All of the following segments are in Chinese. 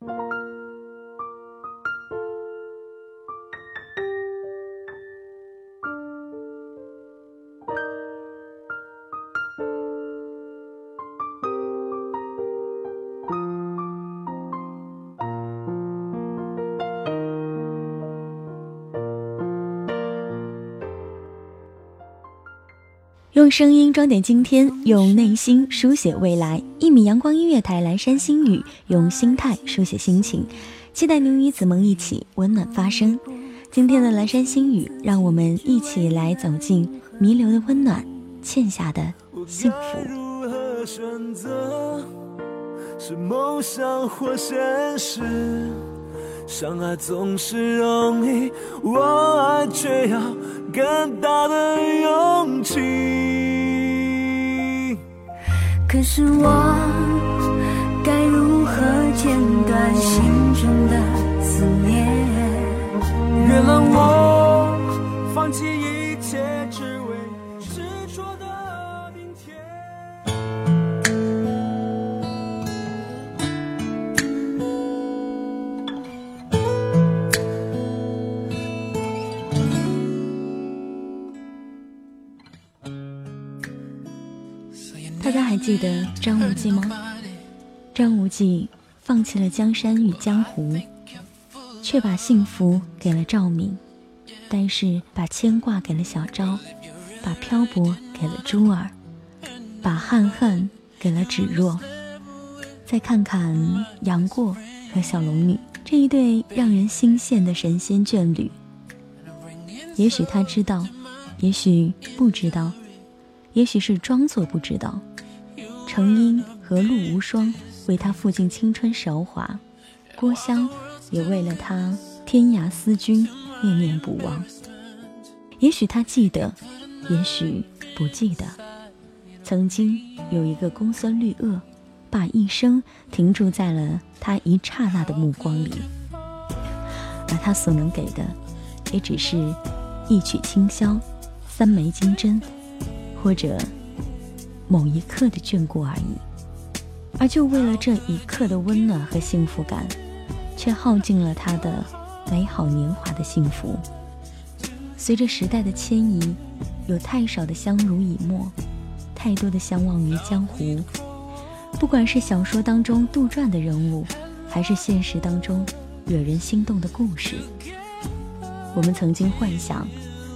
Thank you. 用声音装点今天，用内心书写未来。一米阳光音乐台，蓝山星语，用心态书写心情。期待您与子萌一起温暖发声。今天的蓝山星语，让我们一起来走进弥留的温暖，欠下的幸福。如何选择是梦想或现实？相爱总是容易，我爱却要更大的勇气。可是我记得张无忌吗？张无忌放弃了江山与江湖，却把幸福给了赵敏，但是把牵挂给了小昭，把漂泊给了珠儿，把憾恨给了芷若。再看看杨过和小龙女这一对让人心羡的神仙眷侣，也许他知道，也许不知道，也许是装作不知道。程英和陆无双为他付尽青春韶华，郭襄也为了他天涯思君，念念不忘。也许他记得，也许不记得。曾经有一个公孙绿萼，把一生停驻在了他一刹那的目光里，而他所能给的，也只是一曲清箫，三枚金针，或者。某一刻的眷顾而已，而就为了这一刻的温暖和幸福感，却耗尽了他的美好年华的幸福。随着时代的迁移，有太少的相濡以沫，太多的相忘于江湖。不管是小说当中杜撰的人物，还是现实当中惹人心动的故事，我们曾经幻想，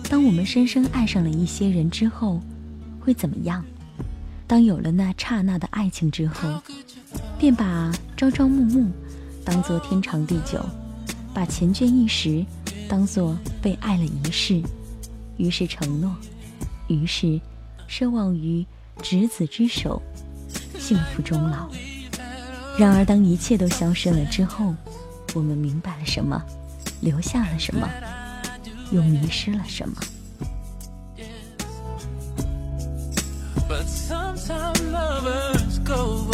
当我们深深爱上了一些人之后，会怎么样？当有了那刹那的爱情之后，便把朝朝暮暮当作天长地久，把缱绻一时当作被爱了一世，于是承诺，于是奢望于执子之手，幸福终老。然而，当一切都消失了之后，我们明白了什么，留下了什么，又迷失了什么。Sometimes lovers go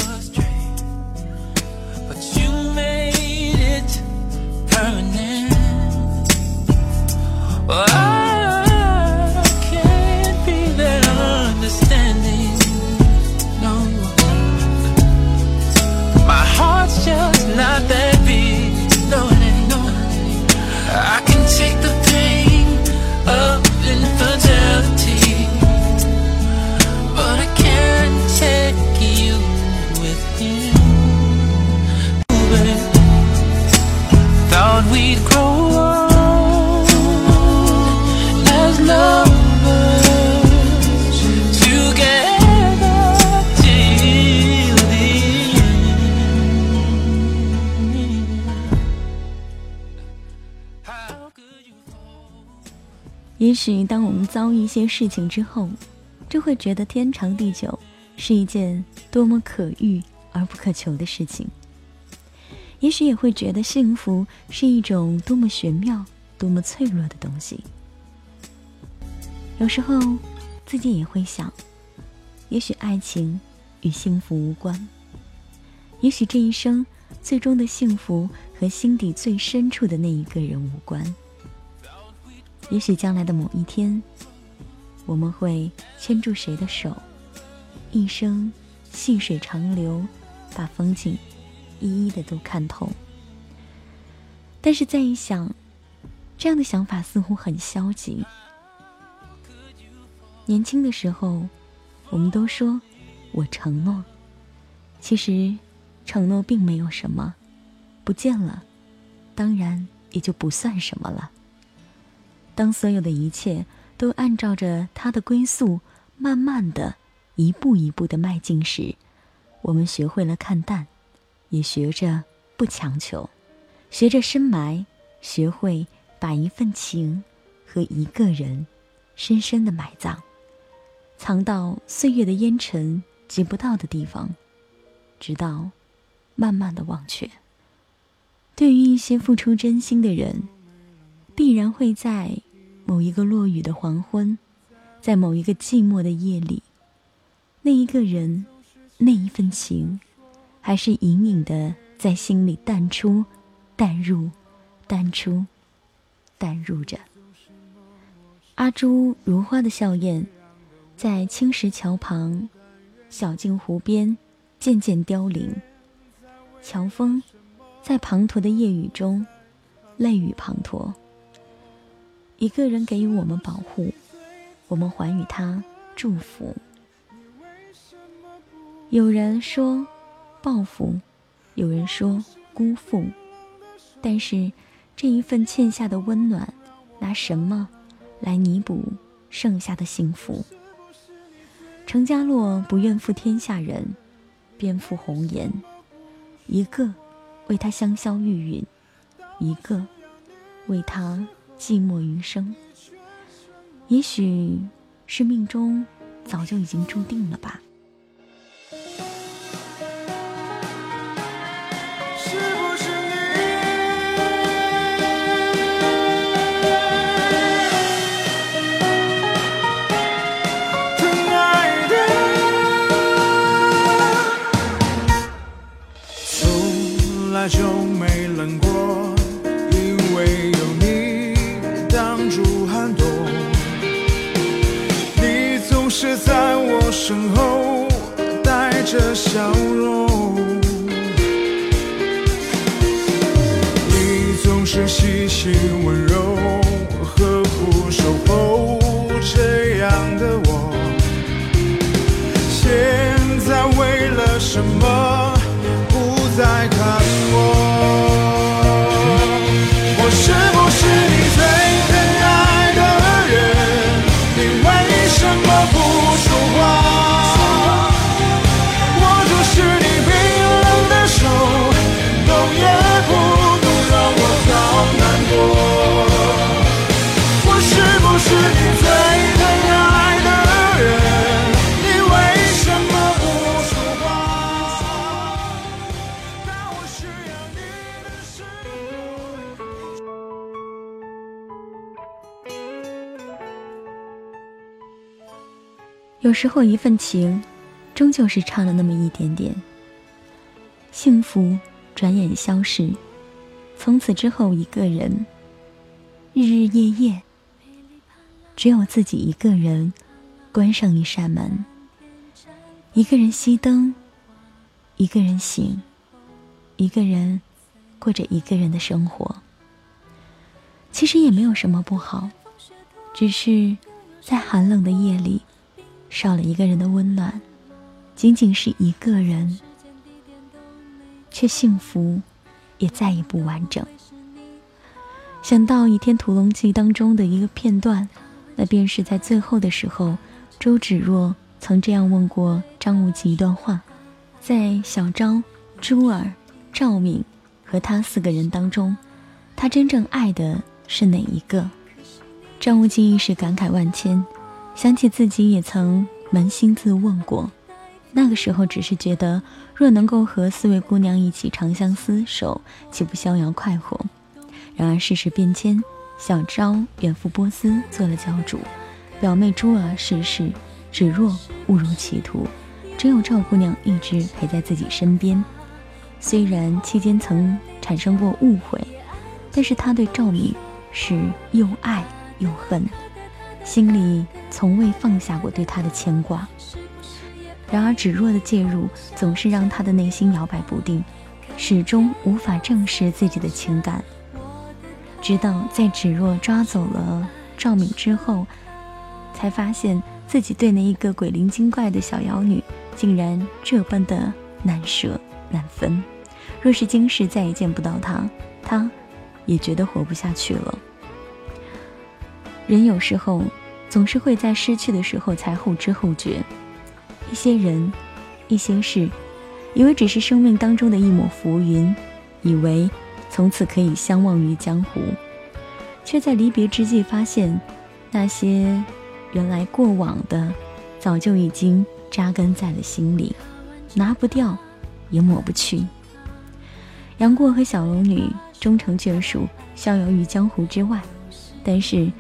也许当我们遭遇一些事情之后，就会觉得天长地久是一件多么可遇而不可求的事情。也许也会觉得幸福是一种多么玄妙、多么脆弱的东西。有时候，自己也会想，也许爱情与幸福无关，也许这一生最终的幸福和心底最深处的那一个人无关。也许将来的某一天，我们会牵住谁的手，一生细水长流，把风景一一的都看透。但是再一想，这样的想法似乎很消极。年轻的时候，我们都说“我承诺”，其实承诺并没有什么，不见了，当然也就不算什么了。当所有的一切都按照着它的归宿，慢慢的、一步一步的迈进时，我们学会了看淡，也学着不强求，学着深埋，学会把一份情和一个人深深的埋葬，藏到岁月的烟尘及不到的地方，直到慢慢的忘却。对于一些付出真心的人，必然会在某一个落雨的黄昏，在某一个寂寞的夜里，那一个人。那一份情，还是隐隐的在心里淡出、淡入、淡出、淡入着。阿朱如花的笑靥，在青石桥旁、小径湖边渐渐凋零。乔峰在滂沱的夜雨中，泪雨滂沱。一个人给予我们保护，我们还予他祝福。有人说报复，有人说辜负，但是这一份欠下的温暖，拿什么来弥补剩下的幸福？程家洛不愿负天下人，便负红颜，一个为他香消玉殒，一个为他寂寞余生。也许是命中早就已经注定了吧。细心温柔。有时候，一份情，终究是差了那么一点点。幸福转眼消逝，从此之后，一个人，日日夜夜，只有自己一个人，关上一扇门，一个人熄灯，一个人醒，一个人过着一个人的生活。其实也没有什么不好，只是在寒冷的夜里。少了一个人的温暖，仅仅是一个人，却幸福也再也不完整。想到《倚天屠龙记》当中的一个片段，那便是在最后的时候，周芷若曾这样问过张无忌一段话：在小昭、珠儿、赵敏和他四个人当中，他真正爱的是哪一个？张无忌一时感慨万千。想起自己也曾扪心自问过，那个时候只是觉得，若能够和四位姑娘一起长相厮守，岂不逍遥快活？然而世事变迁，小昭远赴波斯做了教主，表妹珠儿逝世，芷若误入歧途，只有赵姑娘一直陪在自己身边。虽然期间曾产生过误会，但是她对赵敏是又爱又恨。心里从未放下过对他的牵挂，然而芷若的介入总是让他的内心摇摆不定，始终无法正视自己的情感，直到在芷若抓走了赵敏之后，才发现自己对那一个鬼灵精怪的小妖女，竟然这般的难舍难分。若是今世再也见不到她，他也觉得活不下去了。人有时候总是会在失去的时候才后知后觉，一些人，一些事，以为只是生命当中的一抹浮云，以为。从此可以相忘于江湖，却在离别之际发现，那些原来过往的，早就已经扎根在了心里，拿不掉，也抹不去。杨过和小龙女终成眷属，逍遥于江湖之外，但是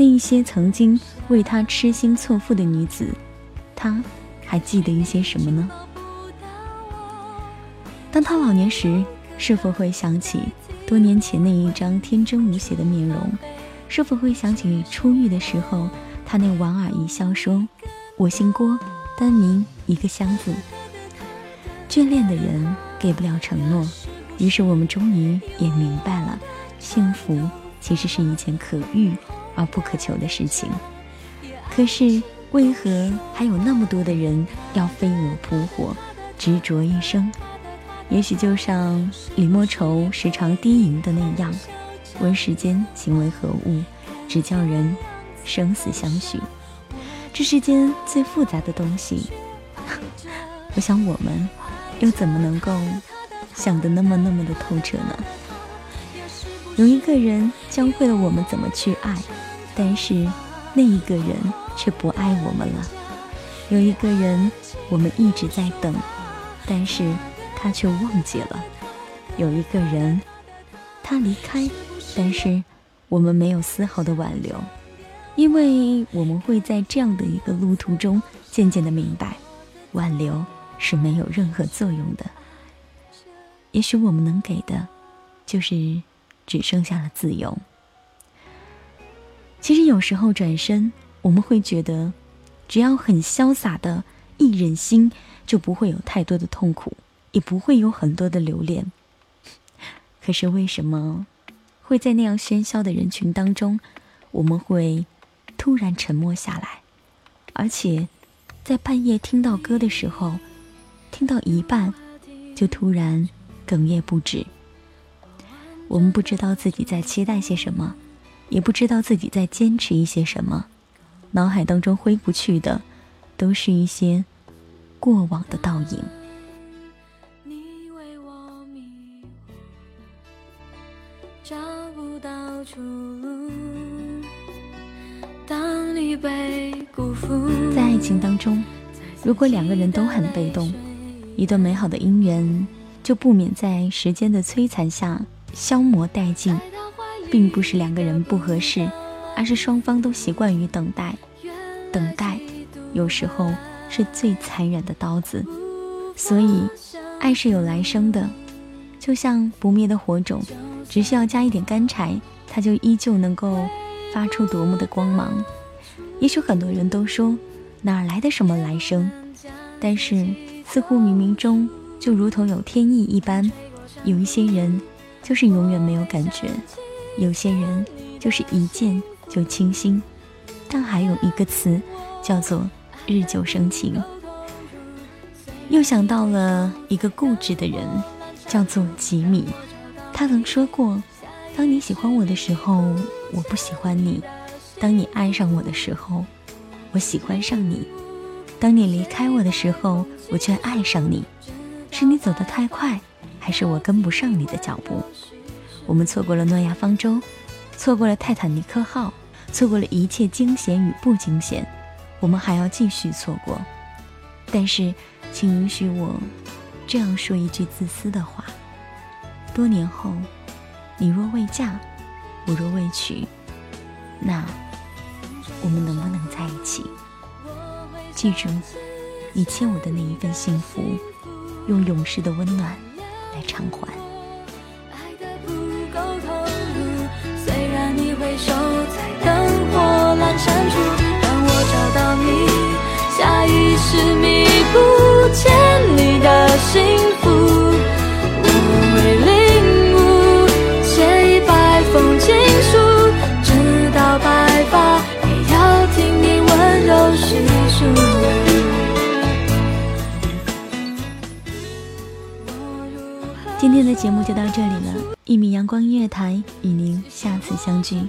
那一些曾经为他痴心错付的女子，他还记得一些什么呢？当他老年时。是否会想起多年前那一张天真无邪的面容？是否会想起初遇的时候，他那莞尔一笑，说：“我姓郭，单名一个香字。”眷恋的人给不了承诺，于是我们终于也明白了，幸福其实是一件可遇而不可求的事情。可是为何还有那么多的人要飞蛾扑火，执着一生？也许就像李莫愁时常低吟的那样，问世间情为何物，只叫人生死相许。这世间最复杂的东西，我想我们又怎么能够想得那么那么的透彻呢？有一个人教会了我们怎么去爱，但是那一个人却不爱我们了。有一个人我们一直在等，但是。他却忘记了，有一个人，他离开，但是我们没有丝毫的挽留，因为我们会在这样的一个路途中渐渐的明白，挽留是没有任何作用的。也许我们能给的，就是只剩下了自由。其实有时候转身，我们会觉得，只要很潇洒的一忍心，就不会有太多的痛苦。也不会有很多的留恋。可是为什么会在那样喧嚣的人群当中，我们会突然沉默下来，而且在半夜听到歌的时候，听到一半就突然哽咽不止？我们不知道自己在期待些什么，也不知道自己在坚持一些什么，脑海当中挥不去的，都是一些过往的倒影。在爱情当中，如果两个人都很被动，一段美好的姻缘就不免在时间的摧残下消磨殆尽。并不是两个人不合适，而是双方都习惯于等待。等待，有时候是最残忍的刀子。所以，爱是有来生的，就像不灭的火种，只需要加一点干柴，它就依旧能够发出夺目的光芒。也许很多人都说，哪来的什么来生？但是似乎冥冥中就如同有天意一般，有一些人就是永远没有感觉，有些人就是一见就倾心。但还有一个词叫做日久生情。又想到了一个固执的人，叫做吉米，他曾说过：“当你喜欢我的时候，我不喜欢你。”当你爱上我的时候，我喜欢上你；当你离开我的时候，我却爱上你。是你走得太快，还是我跟不上你的脚步？我们错过了诺亚方舟，错过了泰坦尼克号，错过了一切惊险与不惊险，我们还要继续错过。但是，请允许我这样说一句自私的话：多年后，你若未嫁，我若未娶，那……我们能不能在一起？记住，你欠我的那一份幸福，用永世的温暖来偿还。是你的幸福我领悟写一百封情书直到白发也要听你温柔今天的节目就到这里了一米阳光音乐台与您下次相聚。